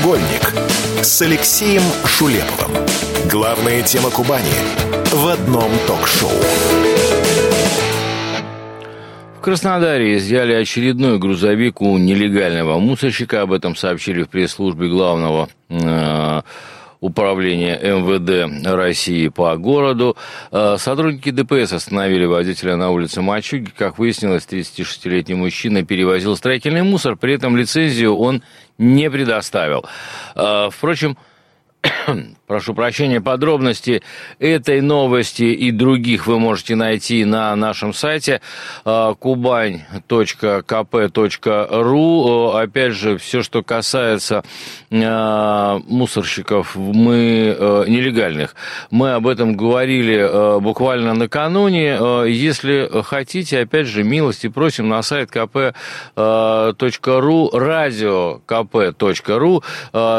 «Краеугольник» с Алексеем Шулеповым. Главная тема Кубани в одном ток-шоу. В Краснодаре изъяли очередной грузовик у нелегального мусорщика. Об этом сообщили в пресс-службе главного э, управления МВД России по городу. Э, сотрудники ДПС остановили водителя на улице Мачуги. Как выяснилось, 36-летний мужчина перевозил строительный мусор, при этом лицензию он не предоставил. Э, впрочем, прошу прощения, подробности этой новости и других вы можете найти на нашем сайте а, kubань.kp.ru. Опять же, все, что касается а, мусорщиков, мы а, нелегальных, мы об этом говорили буквально накануне. Если хотите, опять же, милости просим на сайт kp.ru, радио kp.ru.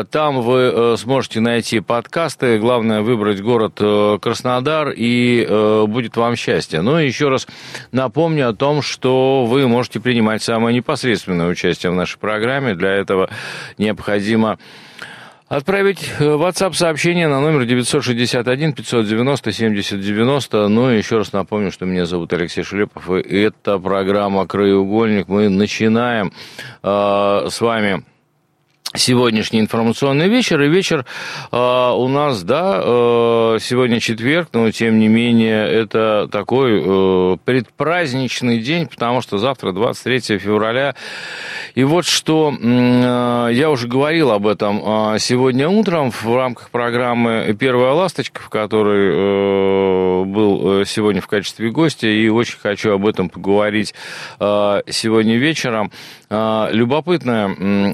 Там вы сможете найти подкаст подкасты. Главное выбрать город э, Краснодар, и э, будет вам счастье. Ну и еще раз напомню о том, что вы можете принимать самое непосредственное участие в нашей программе. Для этого необходимо Отправить э, WhatsApp сообщение на номер 961 590 70 90. Ну и еще раз напомню, что меня зовут Алексей Шелепов, и это программа «Краеугольник». Мы начинаем э, с вами сегодняшний информационный вечер. И вечер э, у нас, да, э, сегодня четверг, но тем не менее это такой э, предпраздничный день, потому что завтра 23 февраля. И вот что э, я уже говорил об этом э, сегодня утром в рамках программы «Первая ласточка», в которой э, был сегодня в качестве гостя, и очень хочу об этом поговорить э, сегодня вечером. Э, любопытное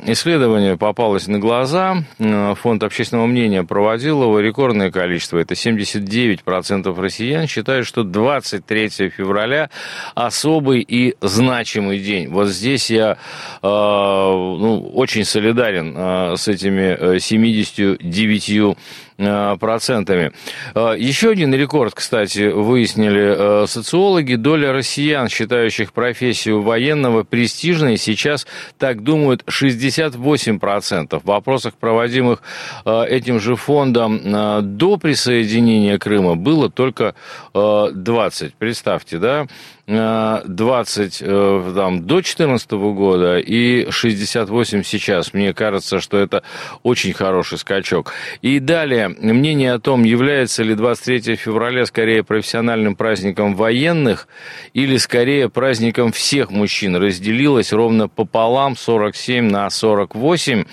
исследование попалось на глаза. Э, фонд общественного мнения проводил его рекордное количество. Это 79% россиян считают, что 23 февраля особый и значимый день. Вот здесь я э, ну, очень солидарен э, с этими 79 Э, процентами. Еще один рекорд, кстати, выяснили социологи. Доля россиян, считающих профессию военного престижной, сейчас так думают 68%. В вопросах, проводимых этим же фондом до присоединения Крыма, было только 20. Представьте, да? 20 э, там, до 2014 года и 68 сейчас. Мне кажется, что это очень хороший скачок. И далее, мнение о том, является ли 23 февраля скорее профессиональным праздником военных или скорее праздником всех мужчин, разделилось ровно пополам 47 на 48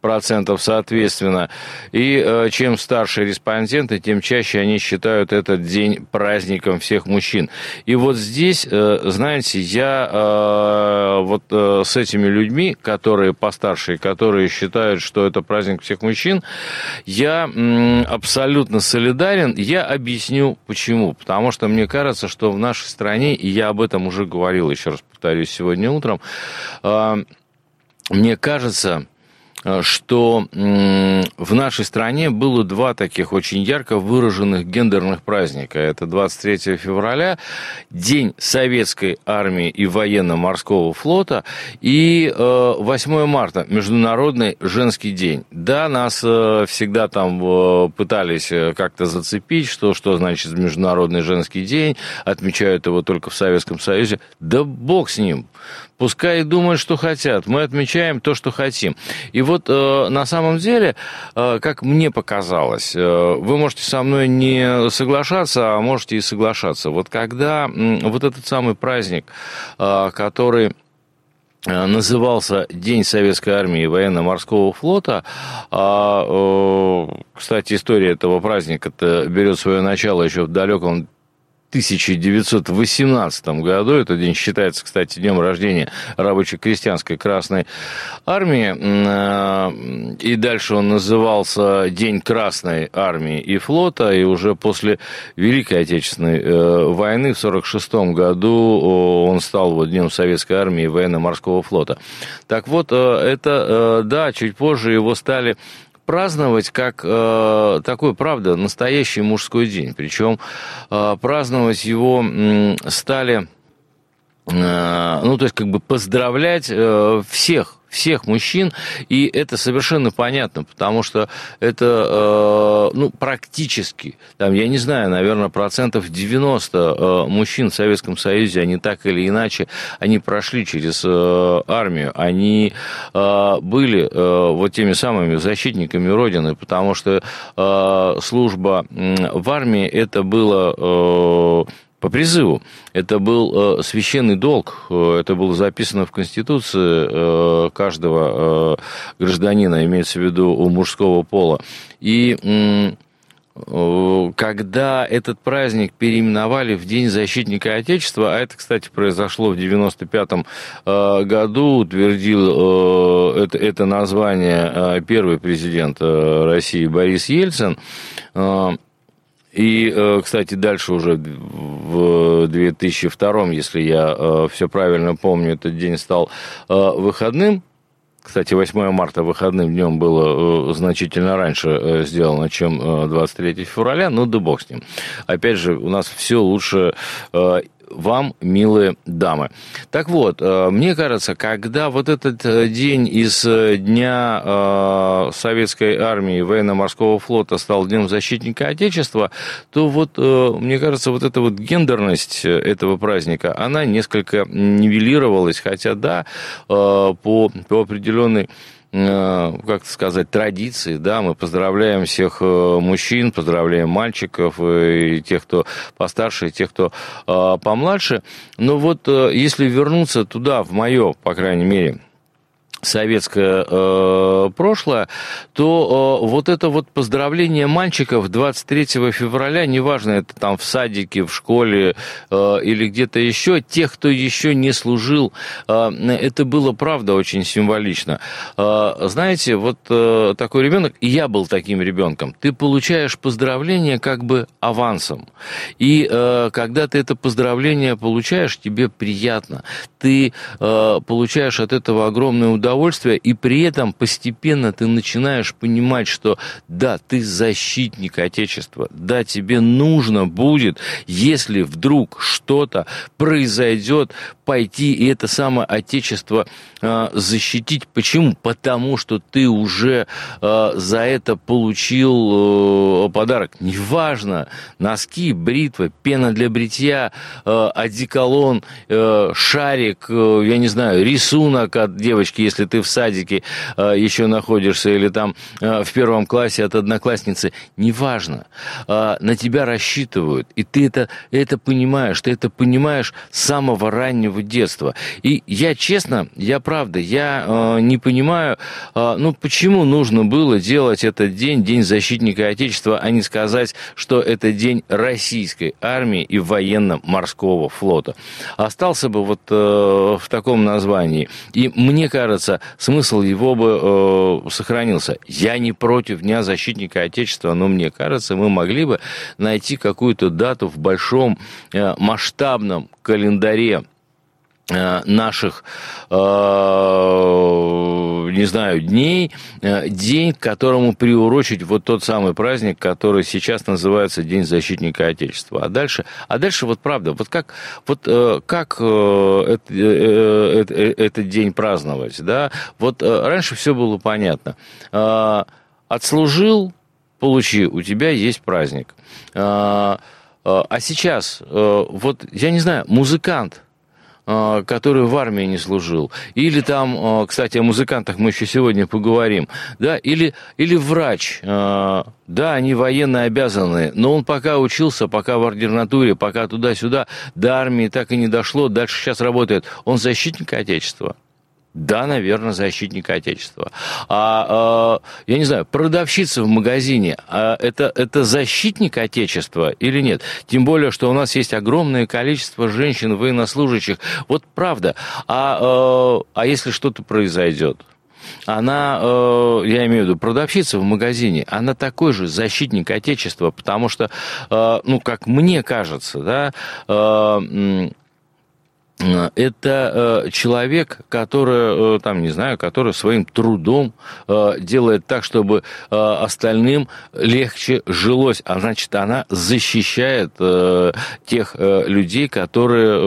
процентов соответственно. И э, чем старше респонденты, тем чаще они считают этот день праздником всех мужчин. И вот здесь, э, знаете, я э, вот с этими людьми, которые постарше, которые считают, что это праздник всех мужчин, я абсолютно солидарен. Я объясню почему. Потому что мне кажется, что в нашей стране, и я об этом уже говорил, еще раз повторюсь, сегодня утром, мне кажется, что в нашей стране было два таких очень ярко выраженных гендерных праздника. Это 23 февраля, День Советской Армии и Военно-Морского флота, и 8 э, марта, Международный женский день. Да, нас э, всегда там пытались как-то зацепить, что, что значит Международный женский день, отмечают его только в Советском Союзе. Да бог с ним. Пускай думают, что хотят. Мы отмечаем то, что хотим. И вот э, на самом деле, э, как мне показалось, э, вы можете со мной не соглашаться, а можете и соглашаться. Вот когда э, вот этот самый праздник, э, который э, назывался День Советской Армии и Военно-Морского флота. А, э, кстати, история этого праздника берет свое начало еще в далеком 1918 году. Этот день считается, кстати, днем рождения рабоче-крестьянской Красной Армии. Э, и дальше он назывался День Красной Армии и флота. И уже после Великой Отечественной э, войны в 1946 году он стал вот Днем Советской Армии и Военно-Морского флота. Так вот, э, это, да, чуть позже его стали праздновать как э, такой, правда, настоящий мужской день. Причем э, праздновать его э, стали ну, то есть, как бы поздравлять всех всех мужчин, и это совершенно понятно, потому что это, э, ну, практически, там, я не знаю, наверное, процентов 90 э, мужчин в Советском Союзе, они так или иначе, они прошли через э, армию, они были вот теми самыми защитниками Родины, потому что служба в армии это было по призыву. Это был э, священный долг, э, это было записано в Конституции э, каждого э, гражданина, имеется в виду у мужского пола. И э, когда этот праздник переименовали в День защитника Отечества, а это, кстати, произошло в 95-м э, году, утвердил это, это название первый президент России Борис Ельцин, и, э, кстати, дальше уже в 2002, если я э, все правильно помню, этот день стал э, выходным. Кстати, 8 марта выходным днем было значительно раньше сделано, чем 23 февраля, ну да бог с ним. Опять же, у нас все лучше вам, милые дамы. Так вот, э, мне кажется, когда вот этот э, день из э, Дня Советской армии военно-морского флота стал Днем защитника Отечества, то вот, мне кажется, вот эта вот гендерность этого праздника, она несколько нивелировалась, хотя да, по, по определенной как сказать, традиции, да, мы поздравляем всех э, мужчин, поздравляем мальчиков, э, и тех, кто постарше, и тех, кто помладше. Но вот если вернуться туда, в мое, по крайней мере, советское э, прошлое, то э, вот это вот поздравление мальчиков 23 февраля, неважно, это там в садике, в школе э, или где-то еще, тех, кто еще не служил, э, это было, правда, очень символично. Э, знаете, вот э, такой ребенок, и я был таким ребенком, ты получаешь поздравление как бы авансом. И э, когда ты это поздравление получаешь, тебе приятно. Ты э, получаешь от этого огромное удовольствие, удовольствие, и при этом постепенно ты начинаешь понимать, что да, ты защитник Отечества, да, тебе нужно будет, если вдруг что-то произойдет, пойти и это самое Отечество э, защитить. Почему? Потому что ты уже э, за это получил э, подарок. Неважно, носки, бритва, пена для бритья, э, одеколон, э, шарик, э, я не знаю, рисунок от девочки, если если ты в садике э, еще находишься или там э, в первом классе от одноклассницы, неважно, э, на тебя рассчитывают, и ты это, это понимаешь, ты это понимаешь с самого раннего детства. И я честно, я правда, я не понимаю, ну почему нужно было делать этот день, День защитника Отечества, а не сказать, что это день российской армии и военно-морского флота. Остался бы вот в таком названии. И мне кажется, кажется, смысл его бы э, сохранился. Я не против Дня защитника Отечества, но мне кажется, мы могли бы найти какую-то дату в большом э, масштабном календаре наших, э, не знаю, дней, э, день, к которому приурочить вот тот самый праздник, который сейчас называется День защитника Отечества. А дальше, а дальше вот правда, вот как, вот как это, этот день праздновать, да? Вот раньше все было понятно. Отслужил, получи, у тебя есть праздник. А сейчас, вот, я не знаю, музыкант – который в армии не служил. Или там, а, кстати, о музыкантах мы еще сегодня поговорим. Да? Или, или врач. А, да, они военно обязаны, но он пока учился, пока в ординатуре, пока туда-сюда, до армии так и не дошло, дальше сейчас работает. Он защитник Отечества. Да, наверное, защитник Отечества. А, а я не знаю, продавщица в магазине, а это, это защитник Отечества или нет? Тем более, что у нас есть огромное количество женщин военнослужащих. Вот правда. А, а, а если что-то произойдет? она, э, я имею в виду продавщица в магазине, она такой же защитник Отечества, потому что, э, ну, как мне кажется, да, э, это э, человек, который, э, там, не знаю, который своим трудом э, делает так, чтобы остальным легче жилось. А значит, она защищает тех людей, которые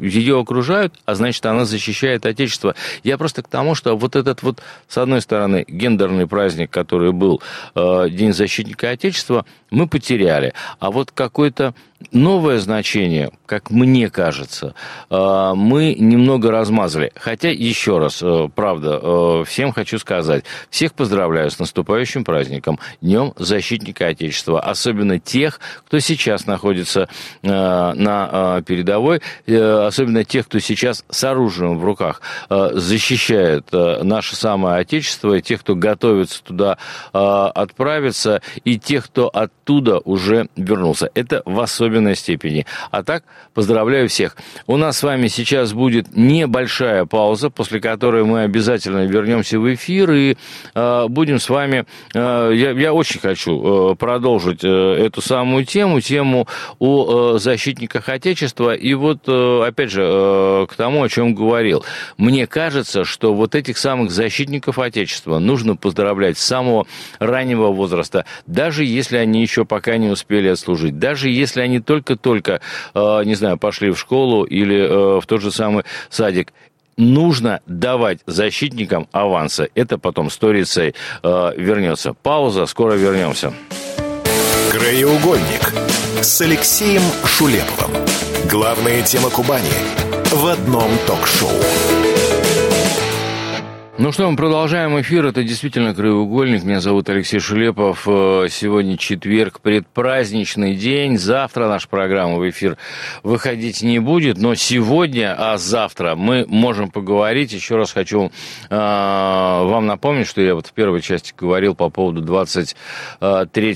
ее окружают, а значит, она защищает Отечество. Я просто к тому, что вот этот вот, с одной стороны, гендерный праздник, который был э, День защитника Отечества, мы потеряли. А вот какой-то новое значение, как мне кажется, э, мы немного размазали. Хотя, еще раз, э, правда, э, всем хочу сказать, всех поздравляю с наступающим праздником, Днем Защитника Отечества, особенно тех, кто сейчас находится на передовой, особенно тех, кто сейчас с оружием в руках защищает наше самое Отечество, и тех, кто готовится туда отправиться, и тех, кто оттуда уже вернулся. Это в особенности особенной степени. А так, поздравляю всех. У нас с вами сейчас будет небольшая пауза, после которой мы обязательно вернемся в эфир и э, будем с вами... Э, я, я очень хочу э, продолжить э, эту самую тему, тему о э, защитниках Отечества. И вот, э, опять же, э, к тому, о чем говорил. Мне кажется, что вот этих самых защитников Отечества нужно поздравлять с самого раннего возраста, даже если они еще пока не успели отслужить, даже если они только-только, э, не знаю, пошли в школу или э, в тот же самый садик нужно давать защитникам авансы. Это потом сторицей э, вернется. Пауза, скоро вернемся. Краеугольник с Алексеем Шулеповым. Главная тема Кубани в одном ток-шоу. Ну что, мы продолжаем эфир. Это действительно краеугольник. Меня зовут Алексей Шелепов. Э, сегодня четверг, предпраздничный день. Завтра наша программа в эфир выходить не будет. Но сегодня, а завтра мы можем поговорить. Еще раз хочу э, вам напомнить, что я вот в первой части говорил по поводу 23 э,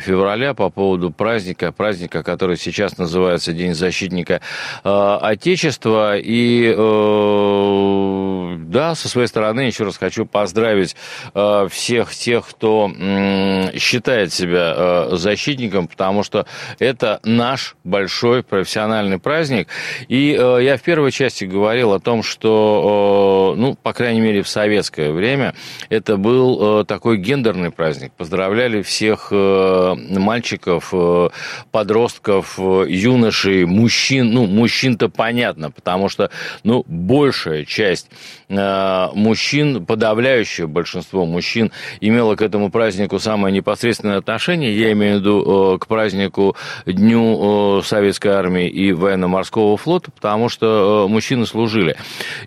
февраля, по поводу праздника, праздника, который сейчас называется День защитника э, Отечества. И э, да, со своей стороны еще раз хочу поздравить э, всех тех, кто э, считает себя э, защитником, потому что это наш большой профессиональный праздник. И э, я в первой части говорил о том, что, э, ну, по крайней мере, в советское время это был э, такой гендерный праздник. Поздравляли всех э, мальчиков, э, подростков, э, юношей, мужчин. Ну, мужчин-то понятно, потому что, ну, большая часть э, мужчин, подавляющее большинство мужчин имело к этому празднику самое непосредственное отношение. Я имею в виду э, к празднику Дню э, Советской Армии и Военно-Морского флота, потому что э, мужчины служили.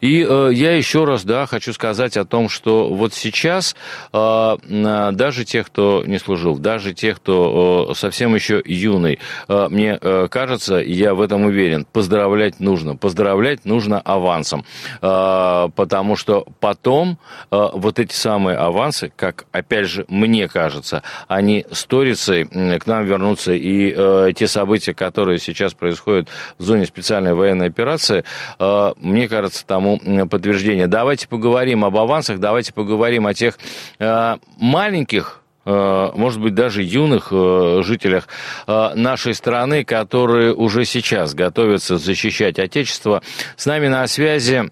И я еще раз, да, хочу сказать о том, что вот сейчас даже тех, кто не служил, даже тех, кто совсем еще юный, мне кажется, я в этом уверен, поздравлять нужно. Поздравлять нужно авансом, потому что потом э, вот эти самые авансы, как, опять же, мне кажется, они сторицей к нам вернутся, и э, те события, которые сейчас происходят в зоне специальной военной операции, э, мне кажется, тому подтверждение. Давайте поговорим об авансах, давайте поговорим о тех э, маленьких э, может быть, даже юных э, жителях нашей страны, которые уже сейчас готовятся защищать Отечество. С нами на связи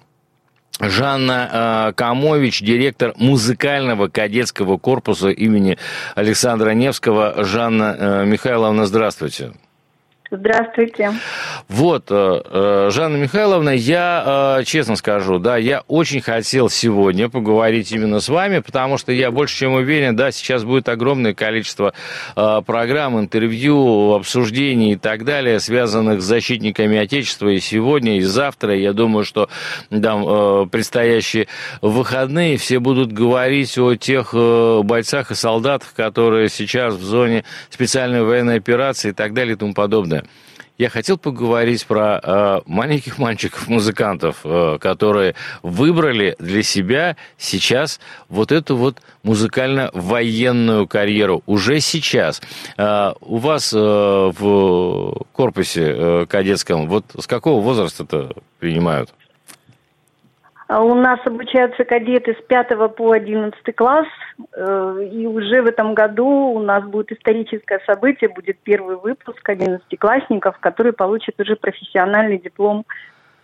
Жанна э, Камович, директор музыкального кадетского корпуса имени Александра Невского. Жанна э, Михайловна, здравствуйте. Здравствуйте. Вот, э, э, Жанна Михайловна, я э, честно скажу, да, я очень хотел сегодня поговорить именно с вами, потому что я больше чем уверен, да, сейчас будет огромное количество программ, интервью, обсуждений и так далее, связанных с защитниками Отечества и сегодня, и завтра. Я думаю, что да, предстоящие выходные все будут говорить о тех бойцах и солдатах, которые сейчас в зоне специальной военной операции и так далее и тому подобное я хотел поговорить про э, маленьких мальчиков-музыкантов, э, которые выбрали для себя сейчас вот эту вот музыкально-военную карьеру. Уже сейчас. Э, у вас э, в корпусе э, кадетском вот с какого возраста это принимают? А у нас обучаются кадеты с 5 по 11 класс, э, и уже в этом году у нас будет историческое событие, будет первый выпуск 11-классников, которые получат уже профессиональный диплом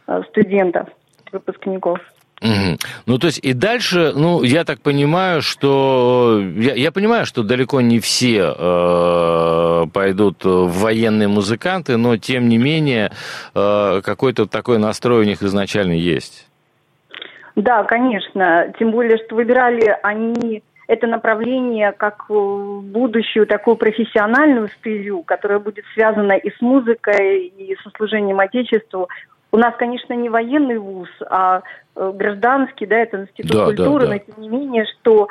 э, студентов, выпускников. Угу. Ну, то есть и дальше, ну, я так понимаю, что... Я, я понимаю, что далеко не все э, э, пойдут военные музыканты, но тем не менее э, какой-то такой настрой у них изначально есть. Да, конечно. Тем более, что выбирали они это направление как будущую такую профессиональную стезю, которая будет связана и с музыкой, и со служением Отечеству. У нас, конечно, не военный вуз, а э, гражданский, да, это институт да, культуры, да, да. но тем не менее, что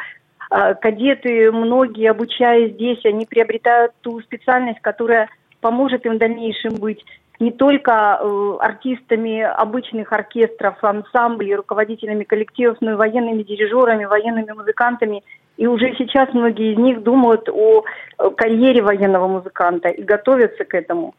э, кадеты, многие, обучаясь здесь, они приобретают ту специальность, которая поможет им в дальнейшем быть не только э, артистами обычных оркестров, ансамблей, руководителями коллективов, но и военными дирижерами, военными музыкантами – и уже сейчас многие из них думают о э, карьере военного музыканта и готовятся к этому.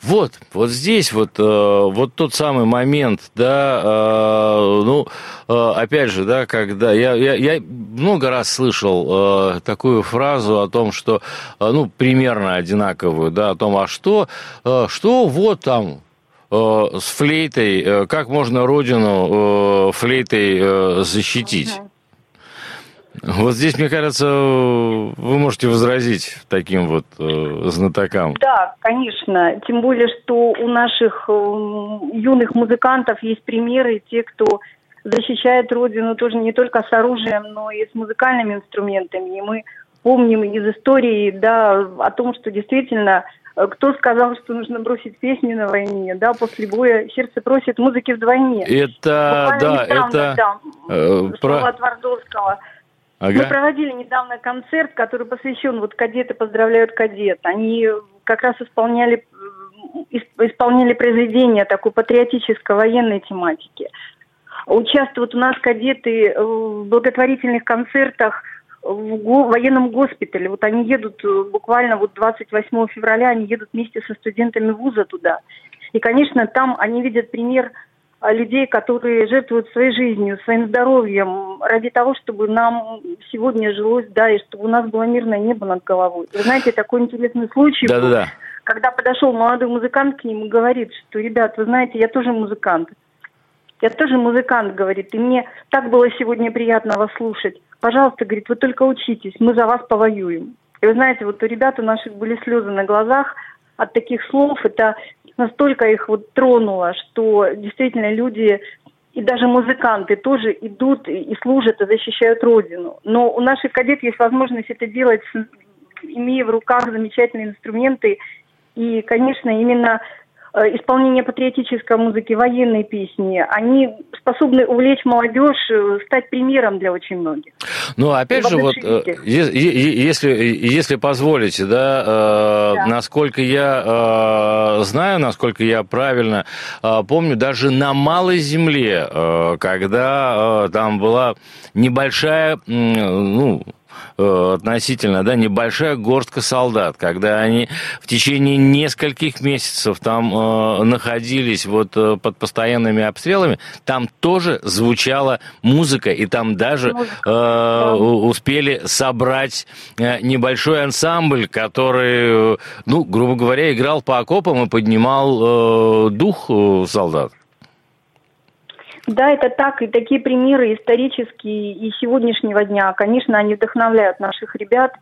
Вот, вот здесь вот, э, вот тот самый момент, да, э, ну, э, опять же, да, когда я, я, я много раз слышал такую фразу о том, что, ну, примерно одинаковую, да, о том, а что, что вот там с флейтой, как можно родину флейтой защитить? Вот здесь, мне кажется, вы можете возразить таким вот э, знатокам. Да, конечно. Тем более, что у наших э, юных музыкантов есть примеры, те, кто защищает Родину тоже не только с оружием, но и с музыкальными инструментами. И мы помним из истории, да, о том, что действительно э, кто сказал, что нужно бросить песни на войне, да, после боя сердце просит музыки вдвойне. Это, Буквально да, недавно, это... Да, э, про... Твардовского. Ага. Мы проводили недавно концерт, который посвящен вот кадеты поздравляют кадет. Они как раз исполняли исполняли произведения такой патриотической военной тематики. Участвуют у нас кадеты в благотворительных концертах в военном госпитале. Вот они едут э, буквально вот 28 февраля, они едут вместе со студентами вуза туда. И, конечно, там они видят пример людей, которые жертвуют своей жизнью, своим здоровьем ради того, чтобы нам сегодня жилось, да, и чтобы у нас было мирное небо над головой. Вы знаете, такой интересный случай да, был, да, да. когда подошел молодой музыкант к ним и говорит, что, ребят, вы знаете, я тоже музыкант. Я тоже музыкант, говорит, и мне так было сегодня приятно вас слушать. Пожалуйста, говорит, вы только учитесь, мы за вас повоюем. И вы знаете, вот у ребят у наших были слезы на глазах от таких слов. Это настолько их вот тронуло, что действительно люди и даже музыканты тоже идут и служат и защищают Родину. Но у наших кадет есть возможность это делать, имея в руках замечательные инструменты. И, конечно, именно исполнение патриотической музыки, военной песни, они способны увлечь молодежь, э, стать примером для очень многих. Ну, опять же, вот, э, если, если позволите, да, да. насколько я знаю, насколько я правильно помню, даже на малой земле, когда там была небольшая, ну, Э, относительно, да, небольшая горстка солдат, когда они в течение нескольких месяцев там э, находились вот э, под постоянными обстрелами, там тоже звучала музыка, и там даже э, успели собрать э, небольшой ансамбль, который, ну, грубо говоря, играл по окопам и поднимал э, дух солдат. Да, это так, и такие примеры исторические и сегодняшнего дня, конечно, они вдохновляют наших ребят.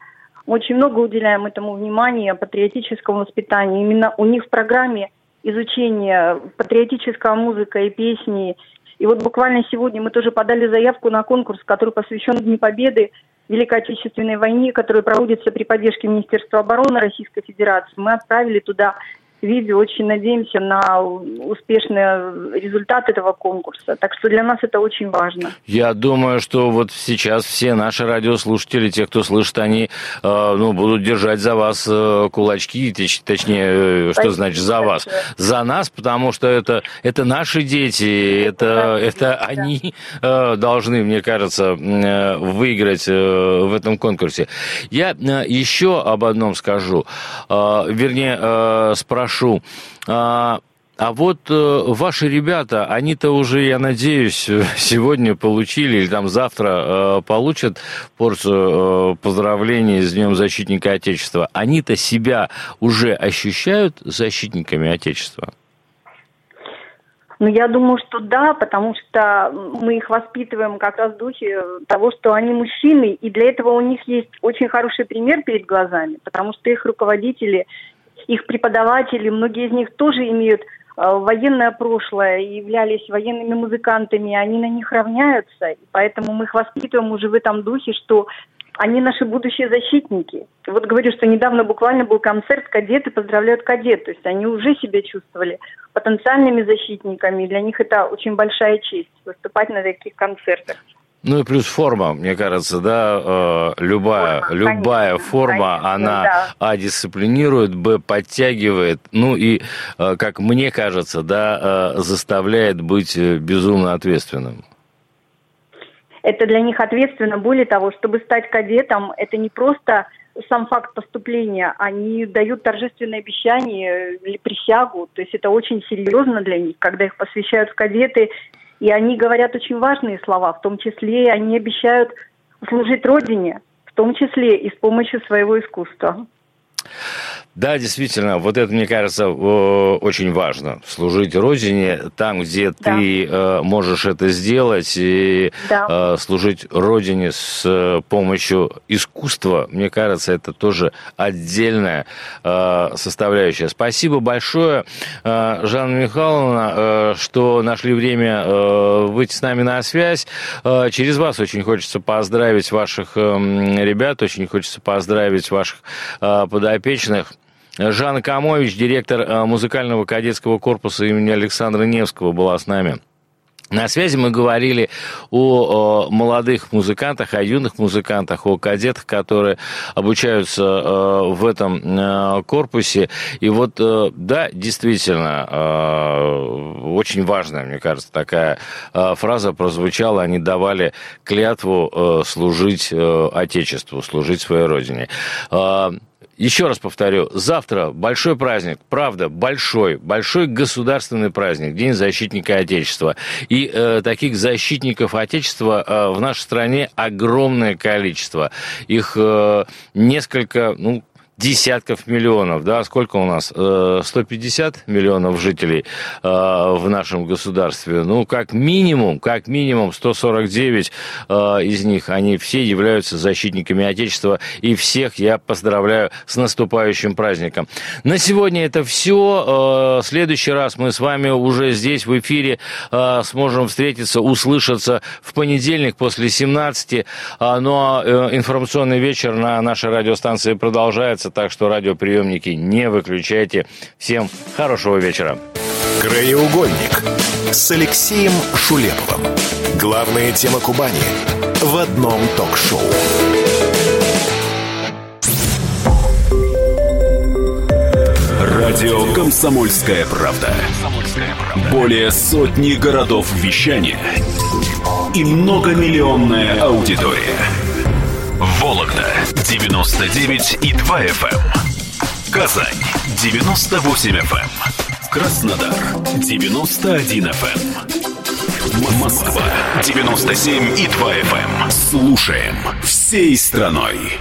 Очень много уделяем этому внимания, патриотическому воспитанию. Именно у них в программе изучение патриотическая музыка и песни. И вот буквально сегодня мы тоже подали заявку на конкурс, который посвящен Дню Победы Великой Отечественной войне, который проводится при поддержке Министерства обороны Российской Федерации. Мы отправили туда видео. Очень надеемся на успешный результат этого конкурса. Так что для нас это очень важно. Я думаю, что вот сейчас все наши радиослушатели, те, кто слышит, они э, ну, будут держать за вас э, кулачки, точнее, э, что значит за вас? За нас, потому что это, это наши дети, это, это, они должны, мне кажется, выиграть в этом конкурсе. Я еще об одном скажу, вернее, спрошу прошу. А, а вот э, ваши ребята, они-то уже, я надеюсь, сегодня получили или там завтра э, получат порцию э, поздравлений с Днем Защитника Отечества. Они-то себя уже ощущают защитниками Отечества? Ну, я думаю, что да, потому что мы их воспитываем как раз в духе того, что они мужчины, и для этого у них есть очень хороший пример перед глазами, потому что их руководители, их преподаватели, многие из них тоже имеют э, военное прошлое и являлись военными музыкантами, они на них равняются, и поэтому мы их воспитываем уже в этом духе, что они наши будущие защитники. Вот говорю, что недавно буквально был концерт «Кадеты поздравляют кадет», то есть они уже себя чувствовали потенциальными защитниками, для них это очень большая честь выступать на таких концертах. Ну и плюс форма, мне кажется, да, э, любая, форма, любая конечно, форма, конечно, она да. а дисциплинирует, б подтягивает, ну и, э, как мне кажется, да, э, заставляет быть э, безумно ответственным. Это для них ответственно. Более того, чтобы стать кадетом, это не просто сам факт поступления. Они дают торжественное обещание или присягу. То есть это очень серьезно для них, когда их посвящают в кадеты. И они говорят очень важные слова, в том числе они обещают служить Родине, в том числе и с помощью своего искусства. Да, действительно, вот это, мне кажется, очень важно. Служить Родине там, где да. ты э, можешь это сделать, и да. Э, служить Родине с э, помощью искусства, мне кажется, это тоже отдельная составляющая. Спасибо большое, Жанна Михайловна, что нашли время выйти с нами на связь. Через вас очень хочется поздравить ваших эм, ребят, очень хочется поздравить ваших подопечных. Жанна Камович, директор э, музыкального кадетского корпуса имени Александра Невского, была с нами. На связи мы говорили о, о молодых музыкантах, о юных музыкантах, о кадетах, которые обучаются э, в этом э, корпусе. И вот, э, да, действительно, э, очень важная, мне кажется, такая э, фраза прозвучала. Они давали клятву служить Отечеству, служить своей родине. Еще раз повторю, завтра большой праздник, правда, большой, большой государственный праздник, День защитника Отечества. И э, таких защитников Отечества э, в нашей стране огромное количество. Их э, несколько, ну, десятков миллионов, да, сколько у нас? 150 э, миллионов жителей э, в нашем государстве. Ну, как минимум, как минимум 149 э, из них, они все являются защитниками Отечества, и всех я поздравляю с наступающим праздником. На сегодня это все. В следующий раз мы с вами уже здесь в эфире сможем встретиться, услышаться в понедельник после 17. Ну а информационный вечер на нашей радиостанции продолжается так что радиоприемники не выключайте. Всем хорошего вечера. Краеугольник с Алексеем Шулеповым. Главная тема Кубани в одном ток-шоу. Радио «Комсомольская правда». Более сотни городов вещания и многомиллионная аудитория. Вологда 99 и 2 FM. Эм. Казань 98 FM. Эм. Краснодар 91 FM. Эм. Москва 97 и 2 FM. Слушаем всей страной.